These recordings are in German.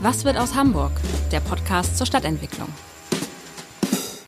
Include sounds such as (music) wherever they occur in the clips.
Was wird aus Hamburg? Der Podcast zur Stadtentwicklung.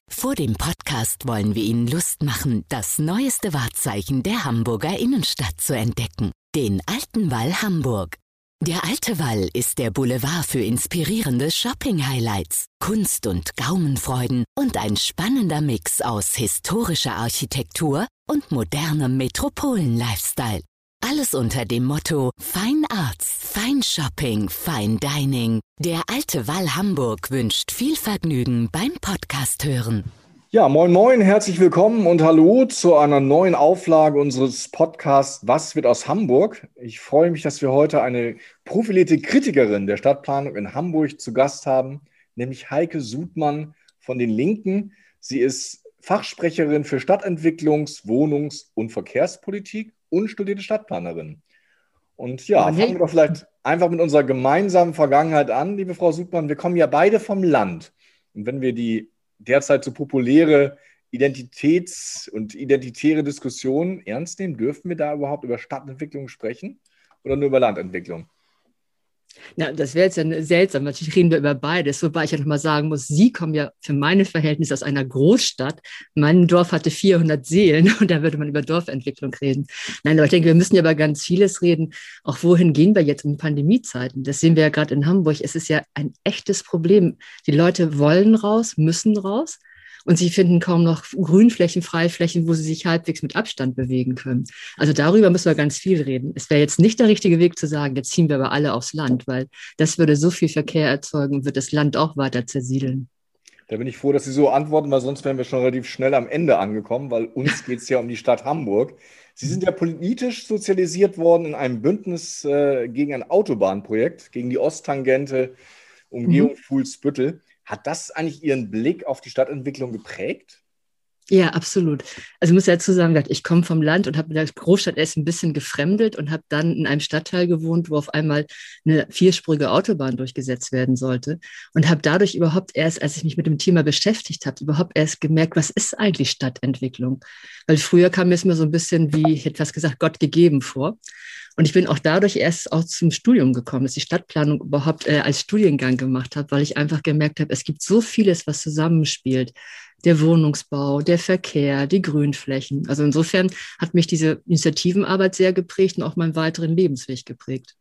Vor dem Podcast wollen wir Ihnen Lust machen, das neueste Wahrzeichen der Hamburger Innenstadt zu entdecken. Den Alten Wall Hamburg. Der Alte Wall ist der Boulevard für inspirierende Shopping-Highlights, Kunst- und Gaumenfreuden und ein spannender Mix aus historischer Architektur und modernem Metropolen-Lifestyle. Alles unter dem Motto Fine Arts, Fine Shopping, Fine Dining. Der Alte Wall Hamburg wünscht viel Vergnügen beim Podcast hören. Ja, moin, moin, herzlich willkommen und hallo zu einer neuen Auflage unseres Podcasts Was wird aus Hamburg? Ich freue mich, dass wir heute eine profilierte Kritikerin der Stadtplanung in Hamburg zu Gast haben, nämlich Heike Sudmann von den Linken. Sie ist Fachsprecherin für Stadtentwicklungs-, Wohnungs- und Verkehrspolitik und studierte Stadtplanerin. Und ja, fangen wir doch vielleicht einfach mit unserer gemeinsamen Vergangenheit an, liebe Frau Sudmann. Wir kommen ja beide vom Land. Und wenn wir die derzeit so populäre Identitäts- und identitäre Diskussion ernst nehmen, dürfen wir da überhaupt über Stadtentwicklung sprechen oder nur über Landentwicklung? Na, das wäre jetzt ja seltsam. Natürlich reden wir über beides, wobei ich ja nochmal sagen muss, Sie kommen ja für meine Verhältnisse aus einer Großstadt. Mein Dorf hatte 400 Seelen (laughs) und da würde man über Dorfentwicklung reden. Nein, aber ich denke, wir müssen ja über ganz vieles reden. Auch wohin gehen wir jetzt in Pandemiezeiten? Das sehen wir ja gerade in Hamburg. Es ist ja ein echtes Problem. Die Leute wollen raus, müssen raus und sie finden kaum noch Grünflächen, Freiflächen, wo sie sich halbwegs mit Abstand bewegen können. Also darüber müssen wir ganz viel reden. Es wäre jetzt nicht der richtige Weg zu sagen, jetzt ziehen wir aber alle aufs Land, weil das würde so viel Verkehr erzeugen und wird das Land auch weiter zersiedeln. Da bin ich froh, dass Sie so antworten, weil sonst wären wir schon relativ schnell am Ende angekommen, weil uns (laughs) geht es ja um die Stadt Hamburg. Sie sind ja politisch sozialisiert worden in einem Bündnis äh, gegen ein Autobahnprojekt, gegen die Osttangente, Umgehung mhm. Fuhlsbüttel. Hat das eigentlich Ihren Blick auf die Stadtentwicklung geprägt? Ja, absolut. Also ich muss dazu sagen, ich komme vom Land und habe in der Großstadt erst ein bisschen gefremdet und habe dann in einem Stadtteil gewohnt, wo auf einmal eine vierspurige Autobahn durchgesetzt werden sollte und habe dadurch überhaupt erst, als ich mich mit dem Thema beschäftigt habe, überhaupt erst gemerkt, was ist eigentlich Stadtentwicklung? Weil früher kam mir es mir so ein bisschen wie, ich hätte fast gesagt, Gott gegeben vor. Und ich bin auch dadurch erst auch zum Studium gekommen, dass ich Stadtplanung überhaupt äh, als Studiengang gemacht habe, weil ich einfach gemerkt habe, es gibt so vieles, was zusammenspielt. Der Wohnungsbau, der Verkehr, die Grünflächen. Also insofern hat mich diese Initiativenarbeit sehr geprägt und auch meinen weiteren Lebensweg geprägt.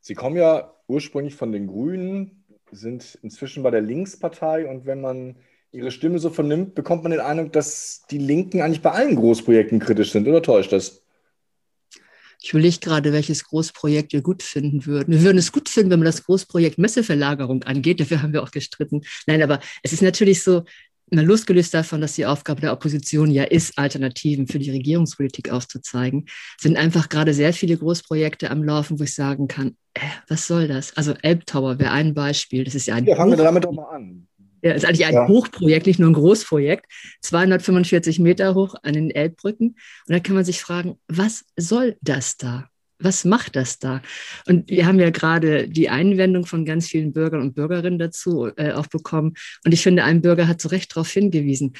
Sie kommen ja ursprünglich von den Grünen, sind inzwischen bei der Linkspartei und wenn man Ihre Stimme so vernimmt, bekommt man den Eindruck, dass die Linken eigentlich bei allen Großprojekten kritisch sind, oder täuscht das? Ich überlege gerade, welches Großprojekt wir gut finden würden. Wir würden es gut finden, wenn man das Großprojekt Messeverlagerung angeht. Dafür haben wir auch gestritten. Nein, aber es ist natürlich so, mal losgelöst davon, dass die Aufgabe der Opposition ja ist, Alternativen für die Regierungspolitik aufzuzeigen, sind einfach gerade sehr viele Großprojekte am Laufen, wo ich sagen kann, äh, was soll das? Also Elbtower wäre ein Beispiel. Das ist ja ein. Ja, fangen wir damit doch mal an. Ja, ist eigentlich ein ja. Hochprojekt, nicht nur ein Großprojekt, 245 Meter hoch an den Elbbrücken. Und da kann man sich fragen, was soll das da? Was macht das da? Und wir haben ja gerade die Einwendung von ganz vielen Bürgern und Bürgerinnen dazu äh, auch bekommen. Und ich finde, ein Bürger hat zu Recht darauf hingewiesen.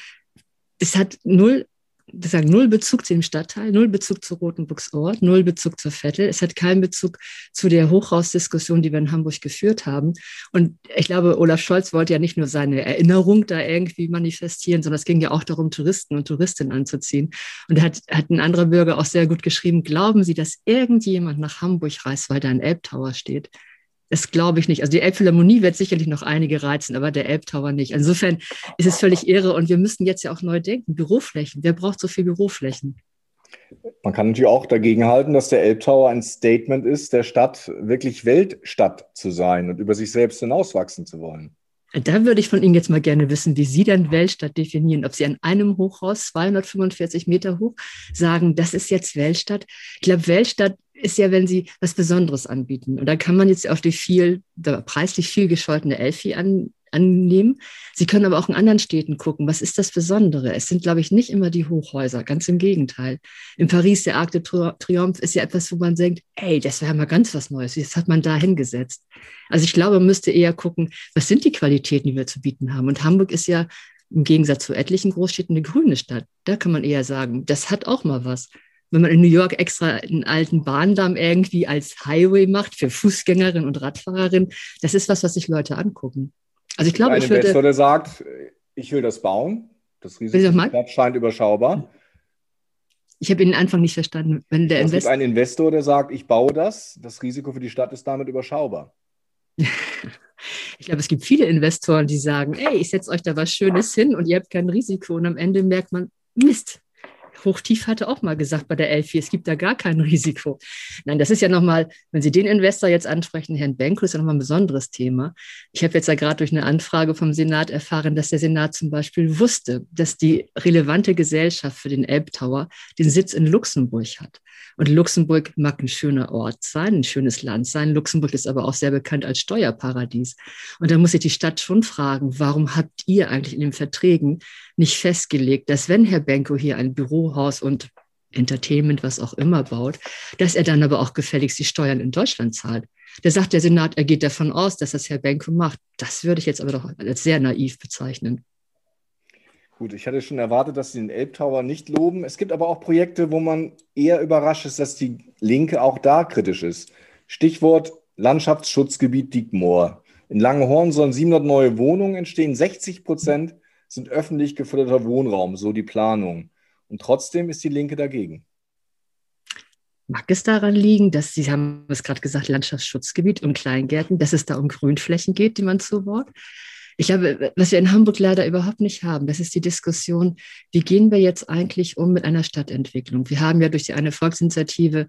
Es hat null sagen, null Bezug zu dem Stadtteil, null Bezug zu Rotenburgsort, null Bezug zur Vettel. Es hat keinen Bezug zu der Hochhausdiskussion, die wir in Hamburg geführt haben. Und ich glaube, Olaf Scholz wollte ja nicht nur seine Erinnerung da irgendwie manifestieren, sondern es ging ja auch darum, Touristen und Touristinnen anzuziehen. Und da hat, hat ein anderer Bürger auch sehr gut geschrieben, glauben Sie, dass irgendjemand nach Hamburg reist, weil da ein Elbtower steht? Das glaube ich nicht. Also die Elbphilharmonie wird sicherlich noch einige reizen, aber der Elbtower nicht. Insofern ist es völlig irre und wir müssen jetzt ja auch neu denken. Büroflächen. Wer braucht so viel Büroflächen? Man kann natürlich auch dagegen halten, dass der Elbtower ein Statement ist, der Stadt wirklich Weltstadt zu sein und über sich selbst hinauswachsen zu wollen. Da würde ich von Ihnen jetzt mal gerne wissen, wie Sie dann Weltstadt definieren. Ob Sie an einem Hochhaus, 245 Meter hoch, sagen, das ist jetzt Weltstadt. Ich glaube, Weltstadt ist ja, wenn sie was Besonderes anbieten. Und da kann man jetzt auf die viel, preislich viel gescholtene Elfi an, annehmen. Sie können aber auch in anderen Städten gucken, was ist das Besondere? Es sind, glaube ich, nicht immer die Hochhäuser, ganz im Gegenteil. In Paris, der Arc de Triomphe ist ja etwas, wo man denkt, ey, das wäre mal ganz was Neues. Jetzt hat man da hingesetzt. Also ich glaube, man müsste eher gucken, was sind die Qualitäten, die wir zu bieten haben? Und Hamburg ist ja im Gegensatz zu etlichen Großstädten eine grüne Stadt. Da kann man eher sagen, das hat auch mal was. wenn man in New York extra einen alten Bahndamm irgendwie als Highway macht für Fußgängerinnen und Radfahrerinnen, das ist was, was sich Leute angucken. Also ich glaube, ein Investor, der sagt, ich will das bauen, das Risiko scheint überschaubar. Ich habe den Anfang nicht verstanden. Wenn der es gibt einen Investor, der sagt, ich baue das, das Risiko für die Stadt ist damit überschaubar. (laughs) ich glaube, es gibt viele Investoren, die sagen, ey, ich setze euch da was Schönes hin und ihr habt kein Risiko. Und am Ende merkt man, Mist, Hochtief hatte auch mal gesagt bei der Elfi, es gibt da gar kein Risiko. Nein, das ist ja nochmal, wenn Sie den Investor jetzt ansprechen, Herrn Benko, ist ja nochmal ein besonderes Thema. Ich habe jetzt ja gerade durch eine Anfrage vom Senat erfahren, dass der Senat zum Beispiel wusste, dass die relevante Gesellschaft für den Elbtower den Sitz in Luxemburg hat. Und Luxemburg mag ein schöner Ort sein, ein schönes Land sein. Luxemburg ist aber auch sehr bekannt als Steuerparadies. Und da muss sich die Stadt schon fragen, warum habt ihr eigentlich in den Verträgen nicht festgelegt, dass wenn Herr Benko hier ein Bürohaus und Entertainment, was auch immer baut, dass er dann aber auch gefälligst die Steuern in Deutschland zahlt. Da sagt der Senat, er geht davon aus, dass das Herr Benko macht. Das würde ich jetzt aber doch als sehr naiv bezeichnen. Gut, ich hatte schon erwartet, dass Sie den Elbtower nicht loben. Es gibt aber auch Projekte, wo man eher überrascht ist, dass die Linke auch da kritisch ist. Stichwort Landschaftsschutzgebiet Diekmoor. In Langenhorn sollen 700 neue Wohnungen entstehen. 60 Prozent sind öffentlich geförderter Wohnraum, so die Planung. Und trotzdem ist die Linke dagegen. Mag es daran liegen, dass Sie haben es gerade gesagt, Landschaftsschutzgebiet und Kleingärten, dass es da um Grünflächen geht, die man zubaut? Ich glaube, was wir in Hamburg leider überhaupt nicht haben, das ist die Diskussion, wie gehen wir jetzt eigentlich um mit einer Stadtentwicklung? Wir haben ja durch die eine Volksinitiative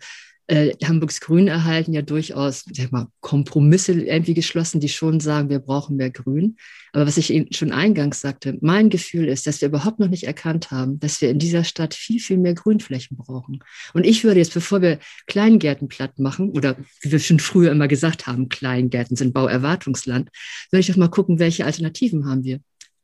äh, Hamburgs Grün erhalten ja durchaus sag mal, Kompromisse irgendwie geschlossen, die schon sagen, wir brauchen mehr Grün. Aber was ich Ihnen schon eingangs sagte, mein Gefühl ist, dass wir überhaupt noch nicht erkannt haben, dass wir in dieser Stadt viel, viel mehr Grünflächen brauchen. Und ich würde jetzt, bevor wir Kleingärten platt machen, oder wie wir schon früher immer gesagt haben, Kleingärten sind Bauerwartungsland, würde ich doch mal gucken, welche Alternativen haben wir.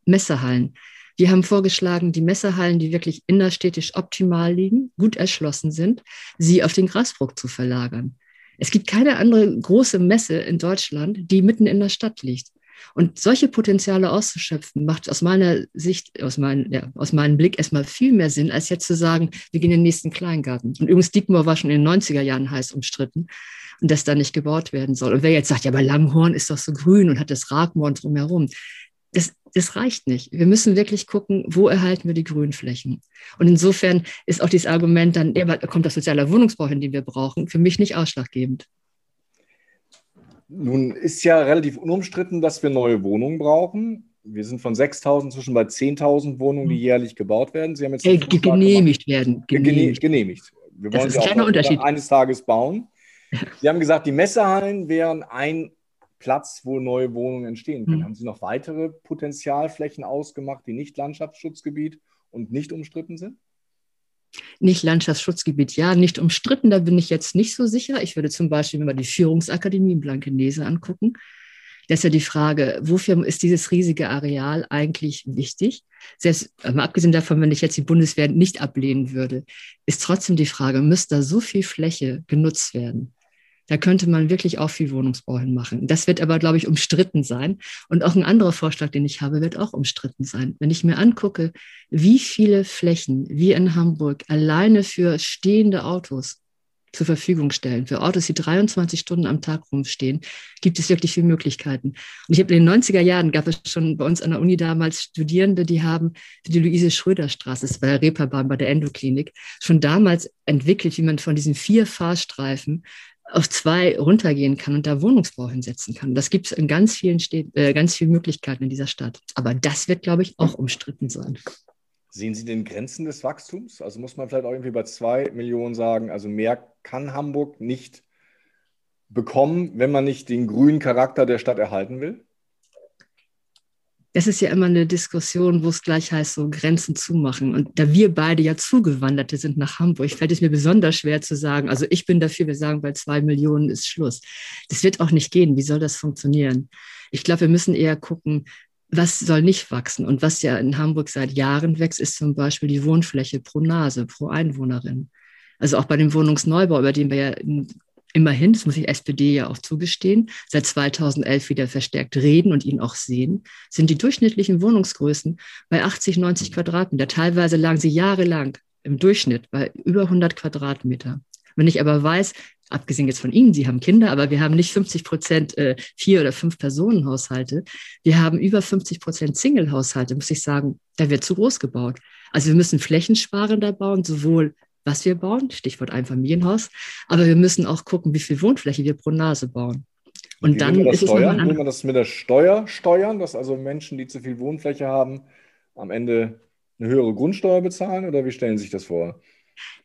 Messehallen. Wir haben vorgeschlagen, die Messehallen, die wirklich innerstädtisch optimal liegen, gut erschlossen sind, sie auf den Grasbruch zu verlagern. Es gibt keine andere große Messe in Deutschland, die mitten in der Stadt liegt. Und solche Potenziale auszuschöpfen, macht aus meiner Sicht, aus, mein, ja, aus meinem Blick erstmal viel mehr Sinn, als jetzt zu sagen, wir gehen in den nächsten Kleingarten. Und übrigens, Diekmoor war schon in den 90er Jahren heiß umstritten und dass da nicht gebaut werden soll. Und wer jetzt sagt, ja, aber Langhorn ist doch so grün und hat das Ragmoor drumherum, das, das reicht nicht. Wir müssen wirklich gucken, wo erhalten wir die Grünflächen. Und insofern ist auch dieses Argument dann, ja, kommt das soziale Wohnungsbau hin, den wir brauchen, für mich nicht ausschlaggebend. Nun ist ja relativ unumstritten, dass wir neue Wohnungen brauchen. Wir sind von 6.000 zwischen bei 10.000 Wohnungen, die hm. jährlich gebaut werden. Sie haben jetzt äh, genehmigt werden. Genehmigt. genehmigt. Wir wollen sie auch eines Tages bauen. (laughs) Sie haben gesagt, die Messehallen wären ein Platz, wo neue Wohnungen entstehen können. Mhm. Haben Sie noch weitere Potenzialflächen ausgemacht, die nicht Landschaftsschutzgebiet und nicht umstritten sind? Nicht Landschaftsschutzgebiet, ja, nicht umstritten, da bin ich jetzt nicht so sicher. Ich würde zum Beispiel mal die Führungsakademie in Blankenese angucken. Das ist ja die Frage, wofür ist dieses riesige Areal eigentlich wichtig? Selbst mal abgesehen davon, wenn ich jetzt die Bundeswehr nicht ablehnen würde, ist trotzdem die Frage, müsste da so viel Fläche genutzt werden? Da könnte man wirklich auch viel Wohnungsbau hinmachen. Das wird aber, glaube ich, umstritten sein. Und auch ein anderer Vorschlag, den ich habe, wird auch umstritten sein. Wenn ich mir angucke, wie viele Flächen wir in Hamburg alleine für stehende Autos zur Verfügung stellen. Für Autos, die 23 Stunden am Tag rumstehen, gibt es wirklich viele Möglichkeiten. Und ich habe in den 90er Jahren gab es schon bei uns an der Uni damals Studierende, die haben für die Luise Schröder Straße, das war der Reeperbahn bei der Endoklinik, schon damals entwickelt, wie man von diesen vier Fahrstreifen auf zwei runtergehen kann und da Wohnungsbau hinsetzen kann. Das gibt es in ganz vielen Städten, äh, ganz vielen Möglichkeiten in dieser Stadt. Aber das wird, glaube ich, auch umstritten sein. Sehen Sie den Grenzen des Wachstums? Also muss man vielleicht auch irgendwie bei zwei Millionen sagen, also mehr kann Hamburg nicht bekommen, wenn man nicht den grünen Charakter der Stadt erhalten will? Das ist ja immer eine Diskussion, wo es gleich heißt, so Grenzen zumachen. Und da wir beide ja Zugewanderte sind nach Hamburg, fällt es mir besonders schwer zu sagen, also ich bin dafür, wir sagen, bei zwei Millionen ist Schluss. Das wird auch nicht gehen. Wie soll das funktionieren? Ich glaube, wir müssen eher gucken, was soll nicht wachsen? Und was ja in Hamburg seit Jahren wächst, ist zum Beispiel die Wohnfläche pro Nase, pro Einwohnerin. Also auch bei dem Wohnungsneubau, über den wir ja immerhin, das muss ich SPD ja auch zugestehen, seit 2011 wieder verstärkt reden und ihn auch sehen, sind die durchschnittlichen Wohnungsgrößen bei 80, 90 Quadratmeter. Teilweise lagen sie jahrelang im Durchschnitt bei über 100 Quadratmeter. Wenn ich aber weiß, abgesehen jetzt von Ihnen, Sie haben Kinder, aber wir haben nicht 50 Prozent äh, vier oder fünf Personen Haushalte. Wir haben über 50 Prozent Single Haushalte, muss ich sagen, da wird zu groß gebaut. Also wir müssen flächensparender bauen, sowohl was wir bauen, Stichwort Einfamilienhaus, aber wir müssen auch gucken, wie viel Wohnfläche wir pro Nase bauen. Und Wie dann will man das ist steuern? es Will man das mit der Steuer steuern, dass also Menschen, die zu viel Wohnfläche haben, am Ende eine höhere Grundsteuer bezahlen oder wie stellen Sie sich das vor?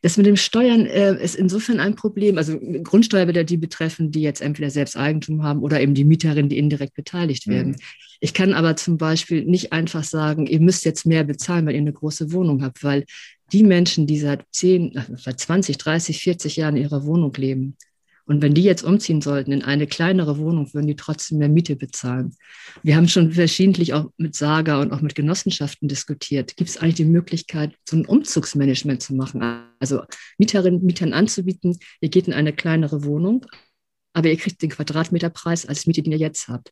Das mit dem Steuern äh, ist insofern ein Problem. Also Grundsteuer wird ja die betreffen, die jetzt entweder selbst Eigentum haben oder eben die Mieterinnen, die indirekt beteiligt mhm. werden. Mhm. Ich kann aber zum Beispiel nicht einfach sagen, ihr müsst jetzt mehr bezahlen, weil ihr eine große Wohnung habt, weil die Menschen, die seit 10, seit 20, 30, 40 Jahren in ihrer Wohnung leben, und wenn die jetzt umziehen sollten in eine kleinere Wohnung, würden die trotzdem mehr Miete bezahlen. Wir haben schon verschiedentlich auch mit Saga und auch mit Genossenschaften diskutiert. Gibt es eigentlich die Möglichkeit, so ein Umzugsmanagement zu machen? Also Mieterinnen, Mietern anzubieten, ihr geht in eine kleinere Wohnung, aber ihr kriegt den Quadratmeterpreis als Miete, den ihr jetzt habt.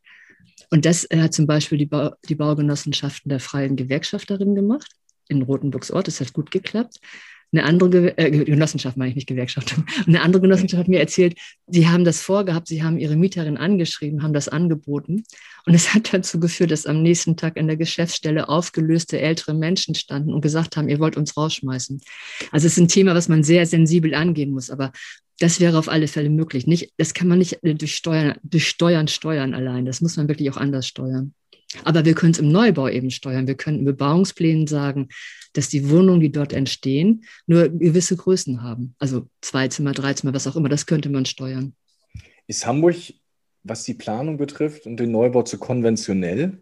Und das äh, hat zum Beispiel die, ba die Baugenossenschaften der freien Gewerkschafterinnen gemacht in Rotenburgsort. Das hat gut geklappt. Eine andere äh, Genossenschaft, meine ich nicht Gewerkschaft, (laughs) eine andere Genossenschaft hat mir erzählt, sie haben das vorgehabt, sie haben ihre Mieterin angeschrieben, haben das angeboten. Und es hat dazu geführt, dass am nächsten Tag in der Geschäftsstelle aufgelöste ältere Menschen standen und gesagt haben, ihr wollt uns rausschmeißen. Also es ist ein Thema, was man sehr sensibel angehen muss. Aber das wäre auf alle Fälle möglich. Nicht, das kann man nicht durch Steuern, durch Steuern steuern allein. Das muss man wirklich auch anders steuern. Aber wir können es im Neubau eben steuern. Wir können in Bebauungsplänen sagen, dass die Wohnungen, die dort entstehen, nur gewisse Größen haben. Also zwei Zimmer, drei Zimmer, was auch immer, das könnte man steuern. Ist Hamburg, was die Planung betrifft und den Neubau zu konventionell?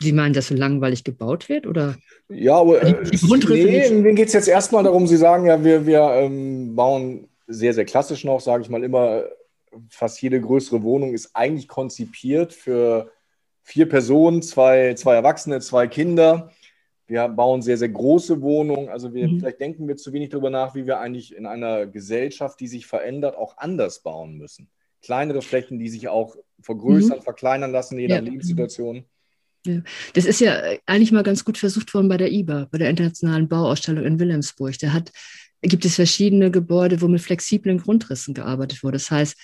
Sie meinen, dass so langweilig gebaut wird? Oder? Ja, aber die, die äh, nee, mir geht es jetzt erstmal darum, Sie sagen ja, wir, wir ähm, bauen sehr, sehr klassisch noch, sage ich mal immer, fast jede größere Wohnung ist eigentlich konzipiert für vier Personen, zwei, zwei Erwachsene, zwei Kinder. Wir bauen sehr, sehr große Wohnungen. Also wir, mhm. vielleicht denken wir zu wenig darüber nach, wie wir eigentlich in einer Gesellschaft, die sich verändert, auch anders bauen müssen. Kleinere Flächen, die sich auch vergrößern, mhm. verkleinern lassen, je nach ja. Lebenssituation. Ja. Das ist ja eigentlich mal ganz gut versucht worden bei der IBA, bei der Internationalen Bauausstellung in Wilhelmsburg. Da hat, gibt es verschiedene Gebäude, wo mit flexiblen Grundrissen gearbeitet wurde. Das heißt,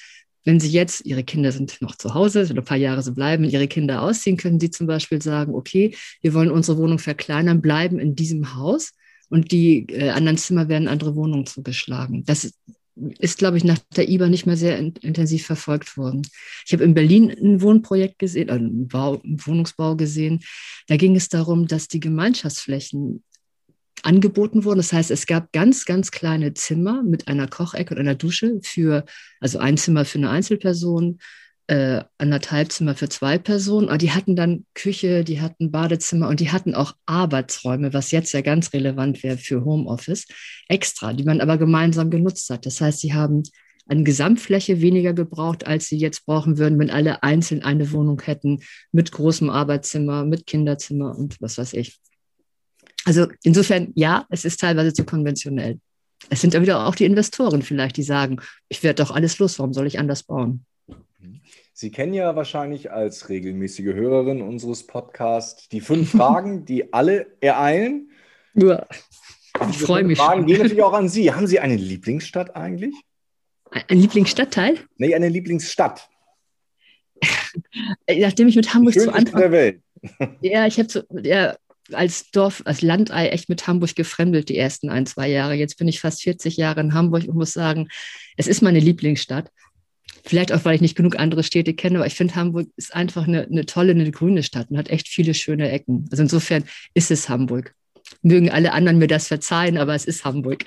wenn Sie jetzt, Ihre Kinder sind noch zu Hause, ein paar Jahre so bleiben, Ihre Kinder ausziehen, können Sie zum Beispiel sagen, okay, wir wollen unsere Wohnung verkleinern, bleiben in diesem Haus und die äh, anderen Zimmer werden andere Wohnungen zugeschlagen. Das ist, glaube ich, nach der IBA nicht mehr sehr in, intensiv verfolgt worden. Ich habe in Berlin ein Wohnprojekt gesehen, äh, einen, Bau, einen Wohnungsbau gesehen. Da ging es darum, dass die Gemeinschaftsflächen angeboten wurden. Das heißt, es gab ganz, ganz kleine Zimmer mit einer Kochecke und einer Dusche für, also ein Zimmer für eine Einzelperson, äh, anderthalb Zimmer für zwei Personen. Aber die hatten dann Küche, die hatten Badezimmer und die hatten auch Arbeitsräume, was jetzt ja ganz relevant wäre für Homeoffice, extra, die man aber gemeinsam genutzt hat. Das heißt, sie haben an Gesamtfläche weniger gebraucht, als sie jetzt brauchen würden, wenn alle einzeln eine Wohnung hätten, mit großem Arbeitszimmer, mit Kinderzimmer und was weiß ich. Also insofern, ja, es ist teilweise zu konventionell. Es sind ja wieder auch die Investoren vielleicht, die sagen, ich werde doch alles los, warum soll ich anders bauen? Sie kennen ja wahrscheinlich als regelmäßige Hörerin unseres Podcasts die fünf Fragen, (laughs) die alle ereilen. Ja, ich freue mich. Fragen gehen natürlich (laughs) auch an Sie. Haben Sie eine Lieblingsstadt eigentlich? Ein Lieblingsstadtteil? Nee, eine Lieblingsstadt. (laughs) Nachdem ich mit Hamburg zu Anfang... der Welt. Ja, ich habe so, ja, als Dorf, als Landei echt mit Hamburg gefremdelt die ersten ein, zwei Jahre. Jetzt bin ich fast 40 Jahre in Hamburg und muss sagen, es ist meine Lieblingsstadt. Vielleicht auch, weil ich nicht genug andere Städte kenne, aber ich finde, Hamburg ist einfach eine, eine tolle, eine grüne Stadt und hat echt viele schöne Ecken. Also insofern ist es Hamburg. Mögen alle anderen mir das verzeihen, aber es ist Hamburg.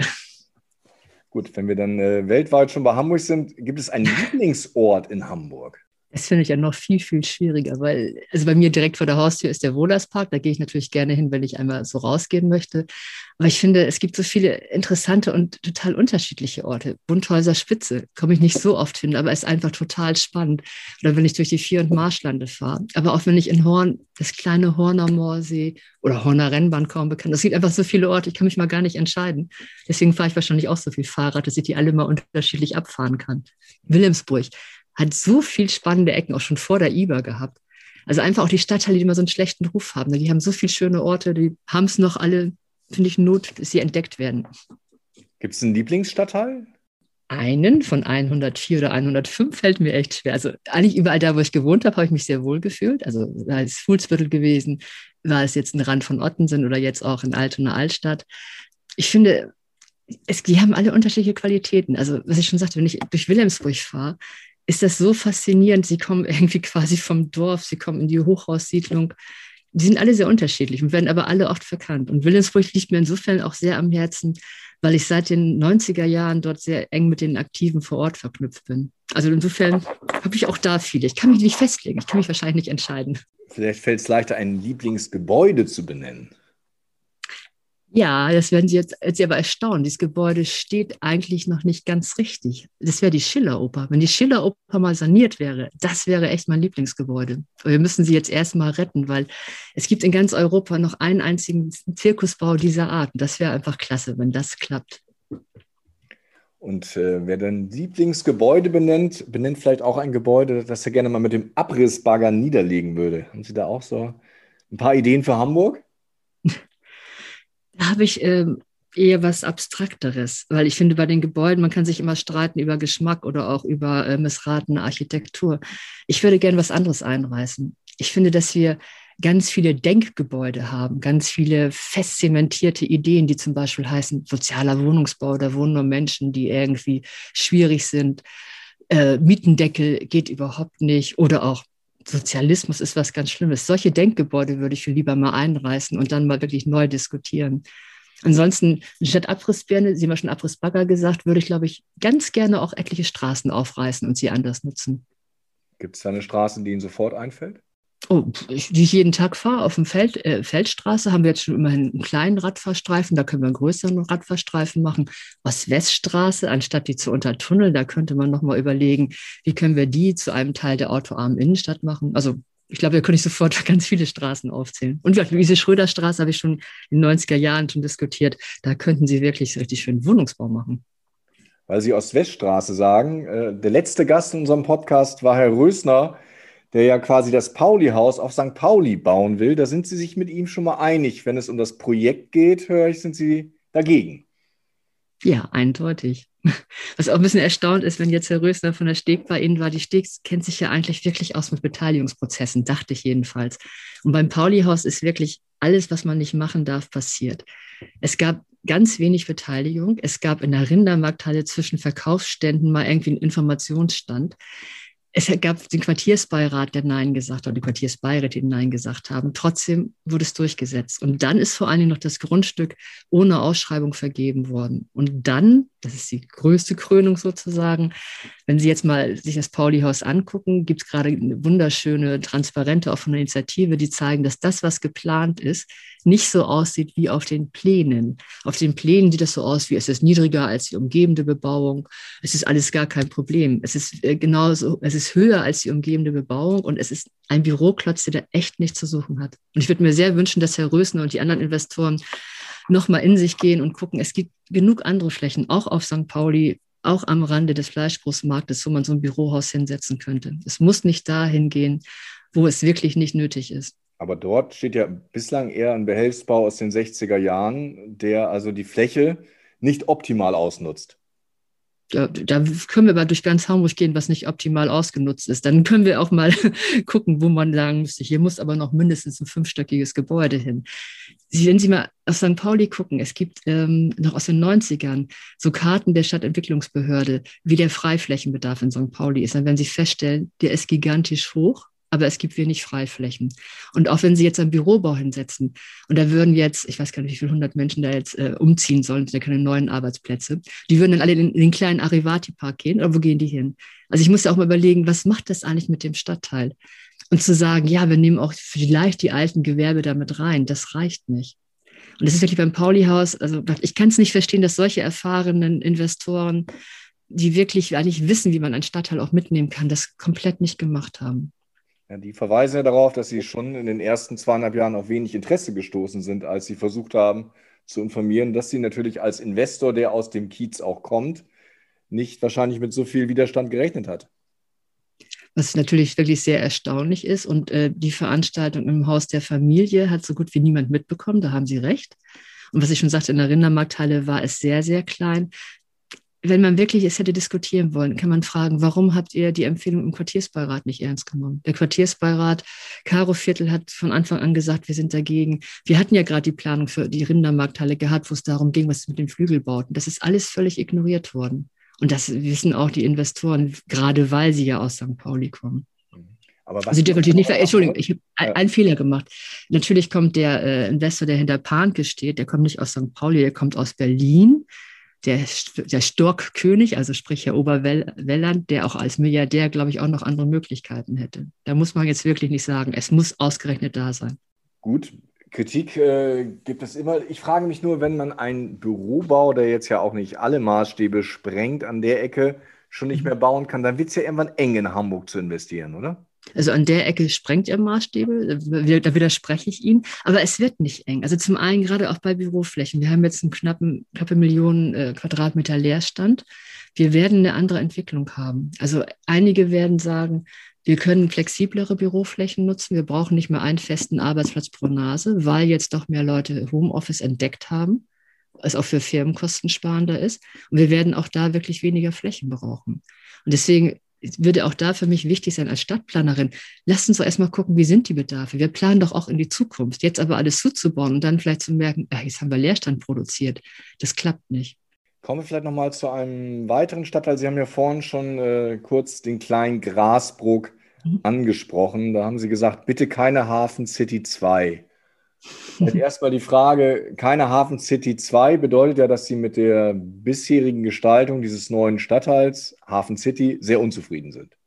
Gut, wenn wir dann äh, weltweit schon bei Hamburg sind, gibt es einen (laughs) Lieblingsort in Hamburg? Das finde ich ja noch viel, viel schwieriger, weil, also bei mir direkt vor der Haustür ist der Wohlerspark. Da gehe ich natürlich gerne hin, wenn ich einmal so rausgehen möchte. Aber ich finde, es gibt so viele interessante und total unterschiedliche Orte. Bunthäuser Spitze komme ich nicht so oft hin, aber ist einfach total spannend. Oder wenn ich durch die Vier- und Marschlande fahre. Aber auch wenn ich in Horn, das kleine Horner Moorsee oder Horner Rennbahn kaum bekannt. Es gibt einfach so viele Orte, ich kann mich mal gar nicht entscheiden. Deswegen fahre ich wahrscheinlich auch so viel Fahrrad, dass ich die alle mal unterschiedlich abfahren kann. Wilhelmsburg hat so viel spannende Ecken auch schon vor der IBA gehabt. Also einfach auch die Stadtteile, die immer so einen schlechten Ruf haben. Die haben so viele schöne Orte, die haben es noch alle, finde ich, Not, dass sie entdeckt werden. Gibt es einen Lieblingsstadtteil? Einen von 104 oder 105 fällt mir echt schwer. Also eigentlich überall da, wo ich gewohnt habe, habe ich mich sehr wohl gefühlt. Also war es Fuhlsviertel gewesen, war es jetzt ein Rand von Ottensen oder jetzt auch in Altona Altstadt. Ich finde, es, die haben alle unterschiedliche Qualitäten. Also was ich schon sagte, wenn ich durch Wilhelmsburg fahre, ist das so faszinierend. Sie kommen irgendwie (laughs) quasi vom Dorf, sie kommen in die Hochhaussiedlung. Die sind alle sehr unterschiedlich und werden aber alle oft verkannt. Und Wilhelmsburg liegt mir insofern auch sehr am Herzen, weil ich seit den 90er Jahren dort sehr eng mit den Aktiven vor Ort verknüpft bin. Also insofern habe ich auch da viele. Ich kann mich nicht festlegen, ich kann mich wahrscheinlich nicht entscheiden. Vielleicht fällt es leichter, ein Lieblingsgebäude zu benennen. Ja, das werden Sie jetzt, jetzt aber erstaunen. Dieses Gebäude steht eigentlich noch nicht ganz richtig. Das wäre die Schilleroper. Wenn die Schilleroper mal saniert wäre, das wäre echt mein Lieblingsgebäude. Aber wir müssen sie jetzt erstmal retten, weil es gibt in ganz Europa noch einen einzigen Zirkusbau dieser Art. Das wäre einfach klasse, wenn das klappt. Und äh, wer dann Lieblingsgebäude benennt, benennt vielleicht auch ein Gebäude, das er gerne mal mit dem Abrissbagger niederlegen würde. Haben Sie da auch so ein paar Ideen für Hamburg? Da habe ich ähm, eher was Abstrakteres, weil ich finde, bei den Gebäuden, man kann sich immer streiten über Geschmack oder auch über äh, missratene Architektur. Ich würde gerne was anderes einreißen. Ich finde, dass wir ganz viele Denkgebäude haben, ganz viele fest zementierte Ideen, die zum Beispiel heißen, sozialer Wohnungsbau, da wohnen nur Menschen, die irgendwie schwierig sind. Äh, Mietendeckel geht überhaupt nicht oder auch Sozialismus ist was ganz Schlimmes. Solche Denkgebäude würde ich viel lieber mal einreißen und dann mal wirklich neu diskutieren. Ansonsten, statt Abrissbirne, Sie haben schon Abrissbagger gesagt, würde ich, glaube ich, ganz gerne auch etliche Straßen aufreißen und sie anders nutzen. Gibt es da eine Straße, die Ihnen sofort einfällt? Oh, die ich jeden Tag fahre, auf dem Feld, äh, Feldstraße haben wir jetzt schon immerhin einen kleinen Radfahrstreifen, da können wir einen größeren Radfahrstreifen machen. Ost-West-Straße, anstatt die zu untertunneln, da könnte man nochmal überlegen, wie können wir die zu einem Teil der autoarmen Innenstadt machen. Also ich glaube, da könnte ich sofort (laughs) ganz viele Straßen aufzählen. Und diese Schröderstraße habe ich schon in den 90er Jahren schon diskutiert. Da könnten Sie wirklich richtig schönen Wohnungsbau machen. Weil Sie Ost-West-Straße sagen, äh, der letzte Gast in unserem Podcast war Herr Rösner der ja quasi das Pauli-Haus auf St. Pauli bauen will. Da sind Sie sich mit ihm schon mal einig. Wenn es um das Projekt geht, höre ich, sind Sie dagegen. Ja, eindeutig. (laughs) Was auch ein bisschen erstaunt ist, wenn jetzt Herr Rösner von der Steg bei Ihnen war. Die Steg kennt sich ja eigentlich wirklich aus mit Beteiligungsprozessen, dachte ich jedenfalls. Und beim Pauli-Haus ist wirklich alles, was man nicht machen darf, passiert. Es gab ganz wenig Beteiligung. Es gab in der Rindermarkthalle zwischen Verkaufsständen mal irgendwie einen Informationsstand es gab den Quartiersbeirat, der Nein gesagt hat, die Quartiersbeiräte, die Nein gesagt haben. Trotzdem wurde es durchgesetzt. Und dann ist vor allen Dingen noch das Grundstück ohne Ausschreibung vergeben worden. Und dann, das ist die größte Krönung sozusagen, wenn Sie jetzt mal sich das Pauli-Haus angucken, gibt es gerade eine wunderschöne Transparente auch von der Initiative, die zeigen, dass das, was geplant ist, nicht so aussieht wie auf den Plänen. Auf den Plänen sieht das so aus, wie es ist niedriger als die umgebende Bebauung. Es ist alles gar kein Problem. Es ist äh, genauso, es ist höher als die umgebende Bebauung und es ist ein Büroklotz, der echt nichts zu suchen hat. Und ich würde mir sehr wünschen, dass Herr Rösner und die anderen Investoren nochmal in sich gehen und gucken, es gibt genug andere Flächen, auch auf St. Pauli, auch am Rande des Fleischgroßmarktes, wo man so ein Bürohaus hinsetzen könnte. Es muss nicht dahin gehen, wo es wirklich nicht nötig ist. Aber dort steht ja bislang eher ein Behelfsbau aus den 60er Jahren, der also die Fläche nicht optimal ausnutzt. Da, da, können wir mal durch ganz Hamburg gehen, was nicht optimal ausgenutzt ist. Dann können wir auch mal (laughs) gucken, wo man sagen müsste, hier muss aber noch mindestens ein fünfstöckiges Gebäude hin. Wenn Sie mal auf St. Pauli gucken, es gibt ähm, noch aus den 90ern so Karten der Stadtentwicklungsbehörde, wie der Freiflächenbedarf in St. Pauli ist. Dann werden Sie feststellen, der ist gigantisch hoch aber es gibt wenig Freiflächen. Und auch wenn Sie jetzt einen Bürobau hinsetzen und da würden jetzt, ich weiß gar nicht, wie viele hundert Menschen da jetzt äh, umziehen sollen, da keine neuen Arbeitsplätze, die würden dann alle in, den kleinen Arivati-Park gehen, oder wo gehen die hin? Also ich musste auch mal überlegen, was macht das eigentlich mit dem Stadtteil? Und zu sagen, ja, wir nehmen auch vielleicht die alten Gewerbe damit rein, das reicht nicht. Und das ist wirklich beim Pauli-Haus, also ich kann es nicht verstehen, dass solche erfahrenen Investoren, die wirklich eigentlich wissen, wie man einen Stadtteil auch mitnehmen kann, das komplett nicht gemacht haben. Ja, die verweisen ja darauf, dass sie schon in den ersten zweieinhalb Jahren auf wenig Interesse gestoßen sind, als sie versucht haben zu informieren, dass sie natürlich als Investor, der aus dem Kiez auch kommt, nicht wahrscheinlich mit so viel Widerstand gerechnet hat. Was natürlich wirklich sehr erstaunlich ist. Und äh, die Veranstaltung im Haus der Familie hat so gut wie niemand mitbekommen, da haben Sie recht. Und was ich schon sagte, in der Rindermarkthalle war es sehr, sehr klein wenn man wirklich es hätte diskutieren wollen, kann man fragen, warum habt ihr die Empfehlung im Quartiersbeirat nicht ernst genommen? Der Quartiersbeirat, Caro Viertel hat von Anfang an gesagt, wir sind dagegen. Wir hatten ja gerade die Planung für die Rindermarkthalle gehabt, wo es darum ging, was mit den Flügelbauten. Das ist alles völlig ignoriert worden. Und das wissen auch die Investoren, gerade weil sie ja aus St. Pauli kommen. Aber was Sie dürfen natürlich nicht, Entschuldigung, ich habe ja. einen Fehler gemacht. Natürlich kommt der äh, Investor, der hinter Panke steht, der kommt nicht aus St. Pauli, der kommt aus Berlin der, der Storkkönig, also sprich Herr Oberwelland, der auch als Milliardär, glaube ich, auch noch andere Möglichkeiten hätte. Da muss man jetzt wirklich nicht sagen, es muss ausgerechnet da sein. Gut, Kritik äh, gibt es immer. Ich frage mich nur, wenn man einen Bürobau, der jetzt ja auch nicht alle Maßstäbe sprengt, an der Ecke schon nicht mhm. mehr bauen kann, dann wird es ja irgendwann eng in Hamburg zu investieren, oder? Also an der Ecke sprengt er Maßstäbe, da widerspreche ich ihm, aber es wird nicht eng. Also zum einen gerade auch bei Büroflächen. Wir haben jetzt einen knappen, knappe Millionen äh, Quadratmeter Leerstand. Wir werden eine andere Entwicklung haben. Also einige werden sagen, wir können flexiblere Büroflächen nutzen. Wir brauchen nicht mehr einen festen Arbeitsplatz pro Nase, weil jetzt doch mehr Leute Homeoffice entdeckt haben, was auch für Firmen kostensparender ist. Und wir werden auch da wirklich weniger Flächen brauchen. Und deswegen würde auch da für mich wichtig sein als Stadtplanerin. Lasst uns doch erstmal gucken, wie sind die Bedarfe. Wir planen doch auch in die Zukunft. Jetzt aber alles zuzubauen und dann vielleicht zu merken, ach, jetzt haben wir Leerstand produziert. Das klappt nicht. Kommen wir vielleicht nochmal zu einem weiteren Stadtteil. Sie haben ja vorhin schon äh, kurz den kleinen Grasbruck mhm. angesprochen. Da haben Sie gesagt, bitte keine Hafen City 2. Erstmal die Frage, keine Hafen City 2 bedeutet ja, dass Sie mit der bisherigen Gestaltung dieses neuen Stadtteils Hafen City sehr unzufrieden sind.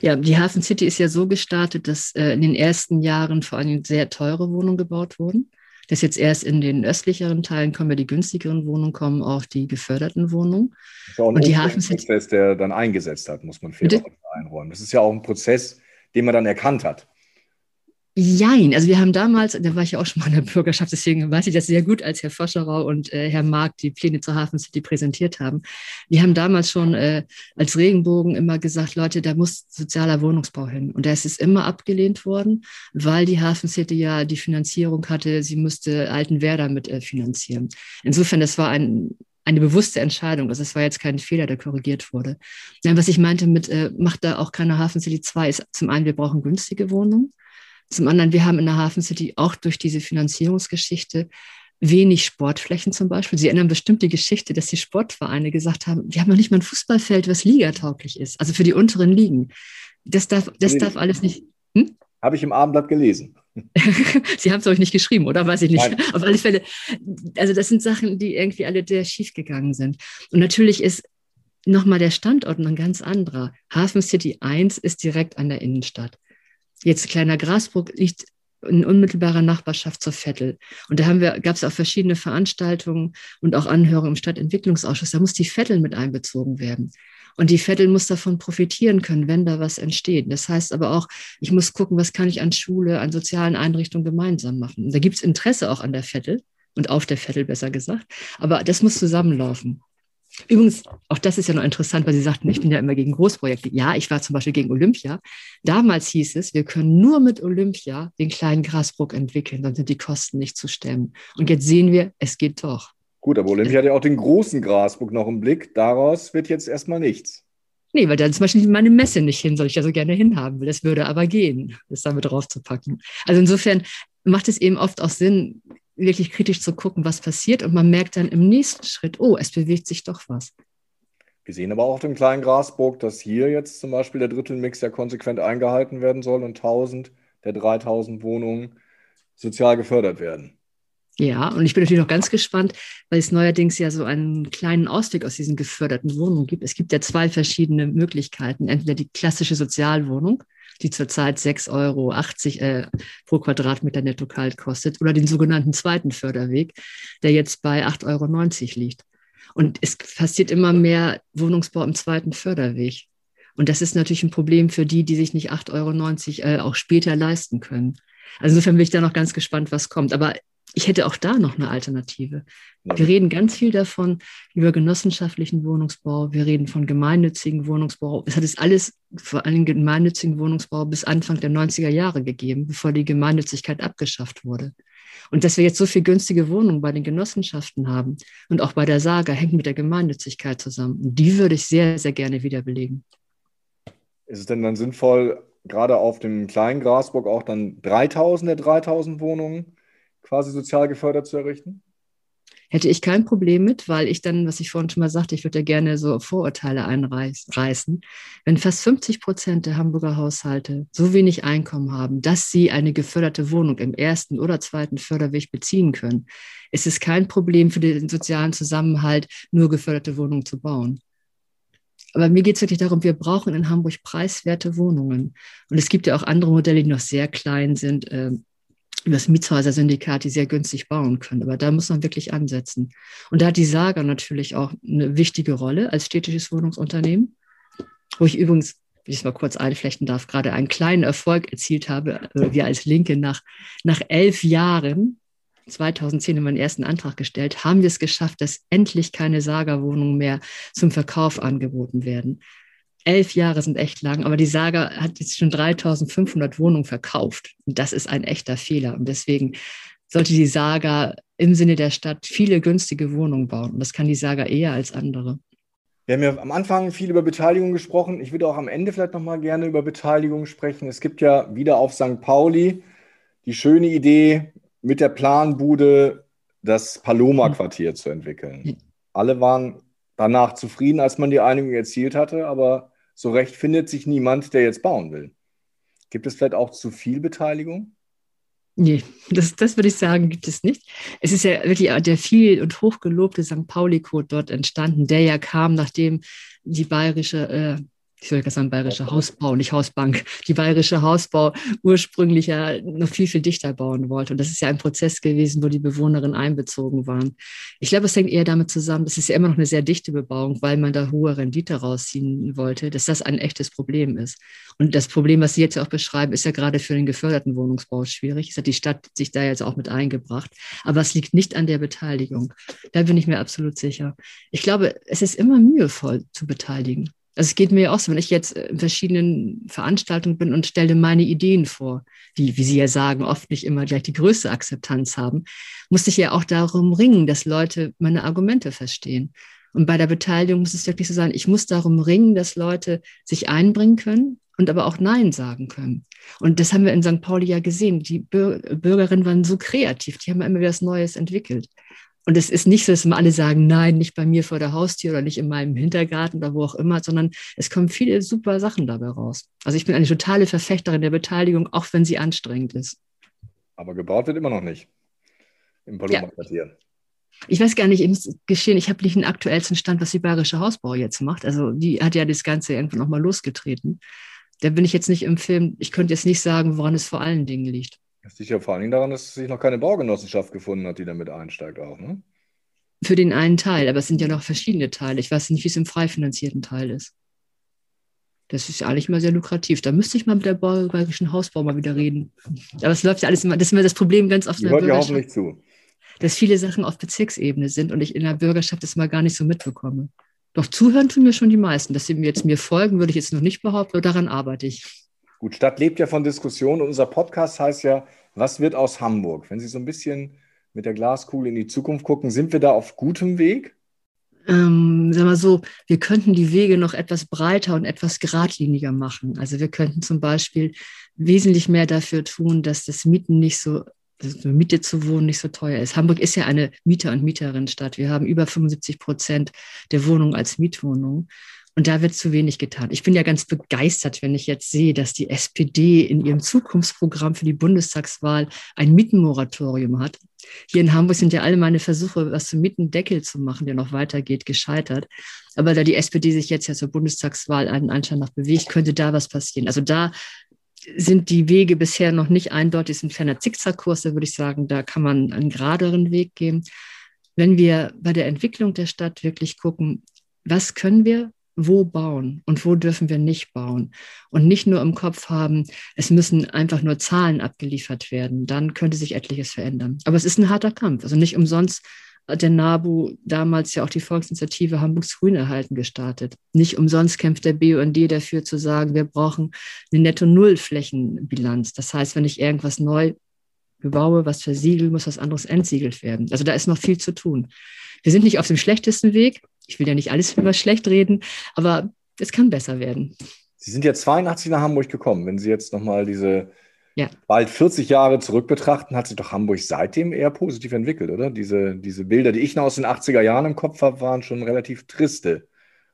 Ja, die Hafen City ist ja so gestartet, dass äh, in den ersten Jahren vor allem sehr teure Wohnungen gebaut wurden. Dass jetzt erst in den östlicheren Teilen kommen ja die günstigeren Wohnungen, kommen auch die geförderten Wohnungen. Das ist ja auch ein Und die Hafen Prozess, der dann eingesetzt hat, muss man fair einräumen. Das ist ja auch ein Prozess, den man dann erkannt hat. Jein, also wir haben damals, da war ich ja auch schon mal in der Bürgerschaft, deswegen weiß ich das sehr gut, als Herr Foscherau und äh, Herr Mark die Pläne zur Hafen City präsentiert haben. Wir haben damals schon äh, als Regenbogen immer gesagt, Leute, da muss sozialer Wohnungsbau hin. Und da ist es immer abgelehnt worden, weil die Hafen City ja die Finanzierung hatte, sie müsste Altenwerder mit äh, finanzieren. Insofern, das war ein, eine bewusste Entscheidung. Also es war jetzt kein Fehler, der korrigiert wurde. Ja, was ich meinte mit, äh, macht da auch keine Hafen City 2, ist zum einen, wir brauchen günstige Wohnungen. Zum anderen, wir haben in der Hafen City auch durch diese Finanzierungsgeschichte wenig Sportflächen zum Beispiel. Sie erinnern bestimmt die Geschichte, dass die Sportvereine gesagt haben, wir haben noch nicht mal ein Fußballfeld, was ligatauglich ist, also für die unteren Ligen. Das darf, das darf alles nicht. Hm? Habe ich im Abendblatt gelesen. (laughs) Sie haben es euch nicht geschrieben, oder? Weiß ich nicht. Nein. Auf alle Fälle. Also, das sind Sachen, die irgendwie alle sehr schief gegangen sind. Und natürlich ist nochmal der Standort ein ganz anderer. Hafen City 1 ist direkt an der Innenstadt. Jetzt kleiner Grasbruck liegt in unmittelbarer Nachbarschaft zur Vettel. Und da haben wir, gab es auch verschiedene Veranstaltungen und auch Anhörungen im Stadtentwicklungsausschuss. Da muss die Vettel mit einbezogen werden. Und die Vettel muss davon profitieren können, wenn da was entsteht. Das heißt aber auch, ich muss gucken, was kann ich an Schule, an sozialen Einrichtungen gemeinsam machen. Und da gibt es Interesse auch an der Vettel und auf der Vettel besser gesagt. Aber das muss zusammenlaufen. Übrigens, auch das ist ja noch interessant, weil Sie sagten, ich bin ja immer gegen Großprojekte. Ja, ich war zum Beispiel gegen Olympia. Damals hieß es, wir können nur mit Olympia den kleinen Grasbruck entwickeln, dann sind die Kosten nicht zu stemmen. Und jetzt sehen wir, es geht doch. Gut, aber Olympia hat ja auch den großen Grasbruck noch im Blick. Daraus wird jetzt erstmal nichts. Nee, weil dann zum Beispiel meine Messe nicht hin soll, ich ja so gerne hinhaben will. Das würde aber gehen, das damit draufzupacken. Also insofern macht es eben oft auch Sinn, wirklich kritisch zu gucken, was passiert. Und man merkt dann im nächsten Schritt, oh, es bewegt sich doch was. Wir sehen aber auch auf dem kleinen Grasburg, dass hier jetzt zum Beispiel der Drittelmix ja konsequent eingehalten werden soll und 1000 der 3000 Wohnungen sozial gefördert werden. Ja, und ich bin natürlich noch ganz gespannt, weil es neuerdings ja so einen kleinen Ausstieg aus diesen geförderten Wohnungen gibt. Es gibt ja zwei verschiedene Möglichkeiten. Entweder die klassische Sozialwohnung, die zurzeit 6,80 Euro äh, pro Quadratmeter netto kalt kostet, oder den sogenannten zweiten Förderweg, der jetzt bei 8,90 Euro liegt. Und es passiert immer mehr Wohnungsbau im zweiten Förderweg. Und das ist natürlich ein Problem für die, die sich nicht 8,90 Euro äh, auch später leisten können. Also insofern bin ich da noch ganz gespannt, was kommt. Aber ich hätte auch da noch eine Alternative. Wir reden ganz viel davon über genossenschaftlichen Wohnungsbau, wir reden von gemeinnützigen Wohnungsbau. Es hat es alles, vor allem gemeinnützigen Wohnungsbau, bis Anfang der 90er Jahre gegeben, bevor die Gemeinnützigkeit abgeschafft wurde. Und dass wir jetzt so viel günstige Wohnungen bei den Genossenschaften haben und auch bei der Saga, hängt mit der Gemeinnützigkeit zusammen. Und die würde ich sehr, sehr gerne wiederbelegen. Ist es denn dann sinnvoll, gerade auf dem kleinen Grasburg auch dann 3000 der 3000 Wohnungen quasi sozial gefördert zu errichten? hätte ich kein Problem mit, weil ich dann, was ich vorhin schon mal sagte, ich würde ja gerne so Vorurteile einreißen. Wenn fast 50 Prozent der Hamburger Haushalte so wenig Einkommen haben, dass sie eine geförderte Wohnung im ersten oder zweiten Förderweg beziehen können, ist es kein Problem für den sozialen Zusammenhalt, nur geförderte Wohnungen zu bauen. Aber mir geht es wirklich darum, wir brauchen in Hamburg preiswerte Wohnungen. Und es gibt ja auch andere Modelle, die noch sehr klein sind. Ähm, über das Mietshäuser-Syndikat, die sehr günstig bauen können. Aber da muss man wirklich ansetzen. Und da hat die Saga natürlich auch eine wichtige Rolle als städtisches Wohnungsunternehmen, wo ich übrigens, wenn ich es mal kurz einflechten darf, gerade einen kleinen Erfolg erzielt habe. Äh, wir als Linke nach, nach elf Jahren 2010 haben wir den ersten Antrag gestellt, haben wir es geschafft, dass endlich keine Saga-Wohnungen mehr zum Verkauf angeboten werden elf Jahre sind echt lang, aber die Saga hat jetzt schon 3500 Wohnungen verkauft. Und das ist ein echter Fehler. Und deswegen sollte die Saga im Sinne der Stadt viele günstige Wohnungen bauen. Und das kann die Saga eher als andere. Wir haben ja am Anfang viel über Beteiligung gesprochen. Ich würde auch am Ende vielleicht noch mal gerne über Beteiligung sprechen. Es gibt ja wieder auf St. Pauli die schöne Idee, mit der Planbude das Paloma-Quartier zu entwickeln. Alle waren danach zufrieden, als man die Einigung erzielt hatte, aber so recht findet sich niemand, der jetzt bauen will. Gibt es vielleicht auch zu viel Beteiligung? Nee, das, das würde ich sagen, gibt es nicht. Es ist ja wirklich der viel und hochgelobte St. Pauli-Code dort entstanden, der ja kam, nachdem die bayerische äh, ich würde sagen, bayerische Hausbau, nicht Hausbank, die bayerische Hausbau ursprünglich ja noch viel, viel dichter bauen wollte. Und das ist ja ein Prozess gewesen, wo die Bewohnerinnen einbezogen waren. Ich glaube, es hängt eher damit zusammen, das ist ja immer noch eine sehr dichte Bebauung, weil man da hohe Rendite rausziehen wollte, dass das ein echtes Problem ist. Und das Problem, was Sie jetzt auch beschreiben, ist ja gerade für den geförderten Wohnungsbau schwierig. Es hat die Stadt sich da jetzt auch mit eingebracht. Aber es liegt nicht an der Beteiligung. Da bin ich mir absolut sicher. Ich glaube, es ist immer mühevoll zu beteiligen. Also es geht mir ja auch so, wenn ich jetzt in verschiedenen Veranstaltungen bin und stelle meine Ideen vor, wie, wie Sie ja sagen, oft nicht immer gleich die größte Akzeptanz haben, muss ich ja auch darum ringen, dass Leute meine Argumente verstehen. Und bei der Beteiligung muss es wirklich so sein, ich muss darum ringen, dass Leute sich einbringen können und aber auch Nein sagen können. Und das haben wir in St. Pauli ja gesehen. Die Bürgerinnen waren so kreativ, die haben immer wieder was Neues entwickelt. Und es ist nicht so, dass immer alle sagen, nein, nicht bei mir vor der Haustür oder nicht in meinem Hintergarten oder wo auch immer, sondern es kommen viele super Sachen dabei raus. Also ich bin eine totale Verfechterin der Beteiligung, auch wenn sie anstrengend ist. Aber gebaut wird immer noch nicht im Paloma-Quartier. Ja. Ich weiß gar nicht im Geschehen, ich habe nicht den aktuellsten Stand, was die Bayerische Hausbau jetzt macht. Also die hat ja das Ganze irgendwann nochmal losgetreten. Da bin ich jetzt nicht im Film, ich könnte jetzt nicht sagen, woran es vor allen Dingen liegt. Das liegt ja vor allen Dingen daran, dass sich noch keine Baugenossenschaft gefunden hat, die damit einsteigt auch, ne? Für den einen Teil, aber es sind ja noch verschiedene Teile. Ich weiß nicht, wie es im frei finanzierten Teil ist. Das ist ja eigentlich mal sehr lukrativ. Da müsste ich mal mit der bayerischen Hausbau mal wieder reden. Aber es läuft ja alles immer, das ist immer das Problem ganz oft in der Bürgerschaft. hoffentlich zu. Dass viele Sachen auf Bezirksebene sind und ich in der Bürgerschaft das mal gar nicht so mitbekomme. Doch zuhören tun mir schon die meisten. Dass sie mir jetzt mir folgen, würde ich jetzt noch nicht behaupten, aber daran arbeite ich. Gut, Stadt lebt ja von Diskussion und unser Podcast heißt ja, was wird aus Hamburg? Wenn Sie so ein bisschen mit der Glaskugel in die Zukunft gucken, sind wir da auf gutem Weg? Ähm, sagen wir so, wir könnten die Wege noch etwas breiter und etwas geradliniger machen. Also wir könnten zum Beispiel wesentlich mehr dafür tun, dass das Mieten nicht so Miete zu wohnen nicht so teuer ist. Hamburg ist ja eine Mieter- und Mieterinnenstadt. Wir haben über 75 Prozent der Wohnungen als Mietwohnungen. Und da wird zu wenig getan. Ich bin ja ganz begeistert, wenn ich jetzt sehe, dass die SPD in ihrem Zukunftsprogramm für die Bundestagswahl ein Mietenmoratorium hat. Hier in Hamburg sind ja alle meine Versuche, was zum Mietendeckel zu machen, der noch weitergeht, gescheitert. Aber da die SPD sich jetzt ja zur Bundestagswahl einen Anschein nach bewegt, könnte da was passieren. Also da sind die Wege bisher noch nicht eindeutig, es ist ein kleiner Zickzackkurs, da würde ich sagen, da kann man einen geraderen Weg gehen. Wenn wir bei der Entwicklung der Stadt wirklich gucken, was können wir wo bauen und wo dürfen wir nicht bauen. Und nicht nur im Kopf haben, es müssen einfach nur Zahlen abgeliefert werden. Dann könnte sich etliches verändern. Aber es ist ein harter Kampf. Also nicht umsonst hat der NABU damals ja auch die Volksinitiative Hamburgs Grün erhalten gestartet. Nicht umsonst kämpft der BUND dafür zu sagen, wir brauchen eine Netto-Null-Flächenbilanz. Das heißt, wenn ich irgendwas neu baue, was versiegelt, muss was anderes entsiegelt werden. Also da ist noch viel zu tun. Wir sind nicht auf dem schlechtesten Weg. Ich will ja nicht alles über schlecht reden, aber es kann besser werden. Sie sind ja 82 nach Hamburg gekommen. Wenn Sie jetzt nochmal diese ja. bald 40 Jahre zurück betrachten, hat sich doch Hamburg seitdem eher positiv entwickelt, oder? Diese, diese Bilder, die ich noch aus den 80er Jahren im Kopf habe, waren schon relativ triste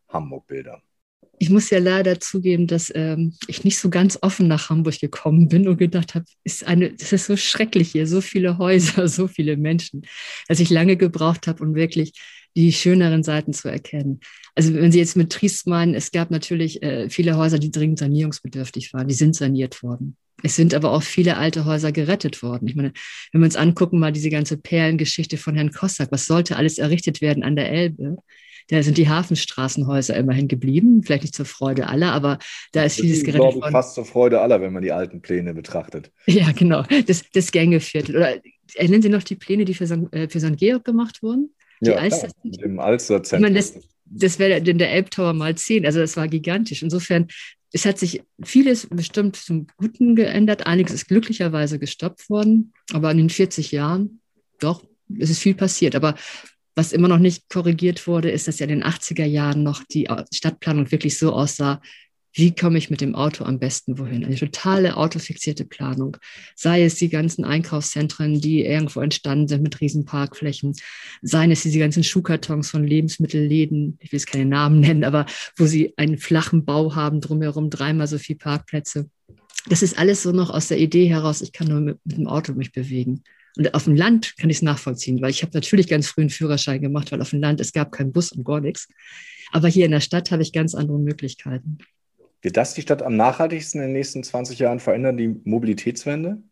Hamburg-Bilder. Ich muss ja leider zugeben, dass ähm, ich nicht so ganz offen nach Hamburg gekommen bin und gedacht habe, ist eine, es ist so schrecklich hier, so viele Häuser, (laughs) so viele Menschen, dass ich lange gebraucht habe, um wirklich die schöneren Seiten zu erkennen. Also wenn Sie jetzt mit Triest meinen, es gab natürlich äh, viele Häuser, die dringend sanierungsbedürftig waren, die sind saniert worden. Es sind aber auch viele alte Häuser gerettet worden. Ich meine, wenn wir uns angucken, mal diese ganze Perlengeschichte von Herrn Kossack, was sollte alles errichtet werden an der Elbe? Da sind die Hafenstraßenhäuser immerhin geblieben, vielleicht nicht zur Freude aller, aber da ist vieles gerettet worden. Ich, fast zur Freude aller, wenn man die alten Pläne betrachtet. Ja, genau, das, das Gängeviertel. Oder erinnern Sie noch die Pläne, die für St. Äh, für St. Georg gemacht wurden? Die ja, Alster klar, dem Alsterzentrum. Das, das wäre der Elbtower mal zehn, also das war gigantisch. Insofern es hat sich vieles bestimmt zum Guten geändert. Einiges ist glücklicherweise gestoppt worden. Aber in den 40 Jahren, doch, es ist viel passiert. Aber was immer noch nicht korrigiert wurde, ist, dass ja in den 80er Jahren noch die Stadtplanung wirklich so aussah, wie komme ich mit dem Auto am besten wohin? Eine totale autofixierte Planung. Sei es die ganzen Einkaufszentren, die irgendwo entstanden sind mit riesen Parkflächen, seien es diese ganzen Schuhkartons von Lebensmittelläden, ich will es keine Namen nennen, aber wo sie einen flachen Bau haben, drumherum dreimal so viele Parkplätze. Das ist alles so noch aus der Idee heraus, ich kann nur mit, mit dem Auto mich bewegen. Und auf dem Land kann ich es nachvollziehen, weil ich habe natürlich ganz früh einen Führerschein gemacht, weil auf dem Land es gab keinen Bus und gar nichts. Aber hier in der Stadt habe ich ganz andere Möglichkeiten. Wird das die Stadt am nachhaltigsten in den nächsten 20 Jahren verändern, die Mobilitätswende?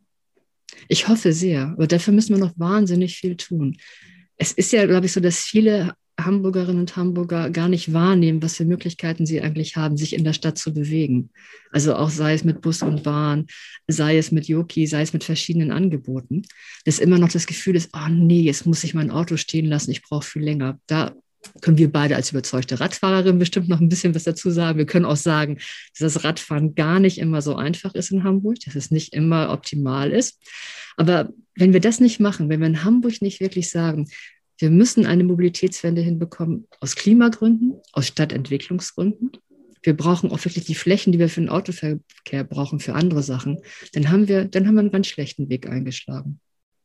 Ich hoffe sehr, aber dafür müssen wir noch wahnsinnig viel tun. Es ist ja, glaube ich, so, dass viele Hamburgerinnen und Hamburger gar nicht wahrnehmen, was für Möglichkeiten sie eigentlich haben, sich in der Stadt zu bewegen. Also auch sei es mit Bus und Bahn, sei es mit Yoki, sei es mit verschiedenen Angeboten. Dass immer noch das Gefühl ist, oh nee, jetzt muss ich mein Auto stehen lassen, ich brauche viel länger. Da können wir beide als überzeugte Radfahrerin bestimmt noch ein bisschen was dazu sagen. Wir können auch sagen, dass das Radfahren gar nicht immer so einfach ist in Hamburg, dass es nicht immer optimal ist. Aber wenn wir das nicht machen, wenn wir in Hamburg nicht wirklich sagen, wir müssen eine Mobilitätswende hinbekommen aus Klimagründen, aus Stadtentwicklungsgründen. Wir brauchen auch wirklich die Flächen, die wir für den Autoverkehr brauchen, für andere Sachen. Dann haben wir, dann haben wir einen ganz schlechten Weg eingeschlagen.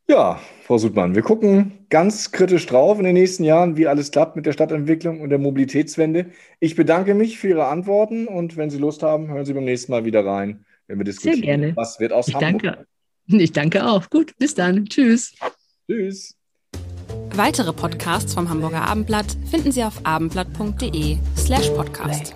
Ja, Frau Sudmann, wir gucken ganz kritisch drauf in den nächsten Jahren, wie alles klappt mit der Stadtentwicklung und der Mobilitätswende. Ich bedanke mich für Ihre Antworten und wenn Sie Lust haben, hören Sie beim nächsten Mal wieder rein, wenn wir diskutieren. Sehr gerne. Was wird aus ich Hamburg? Danke. Ich danke auch. Gut, bis dann. Tschüss. Tschüss. Weitere Podcasts vom Hamburger Abendblatt finden Sie auf abendblatt.de slash podcast.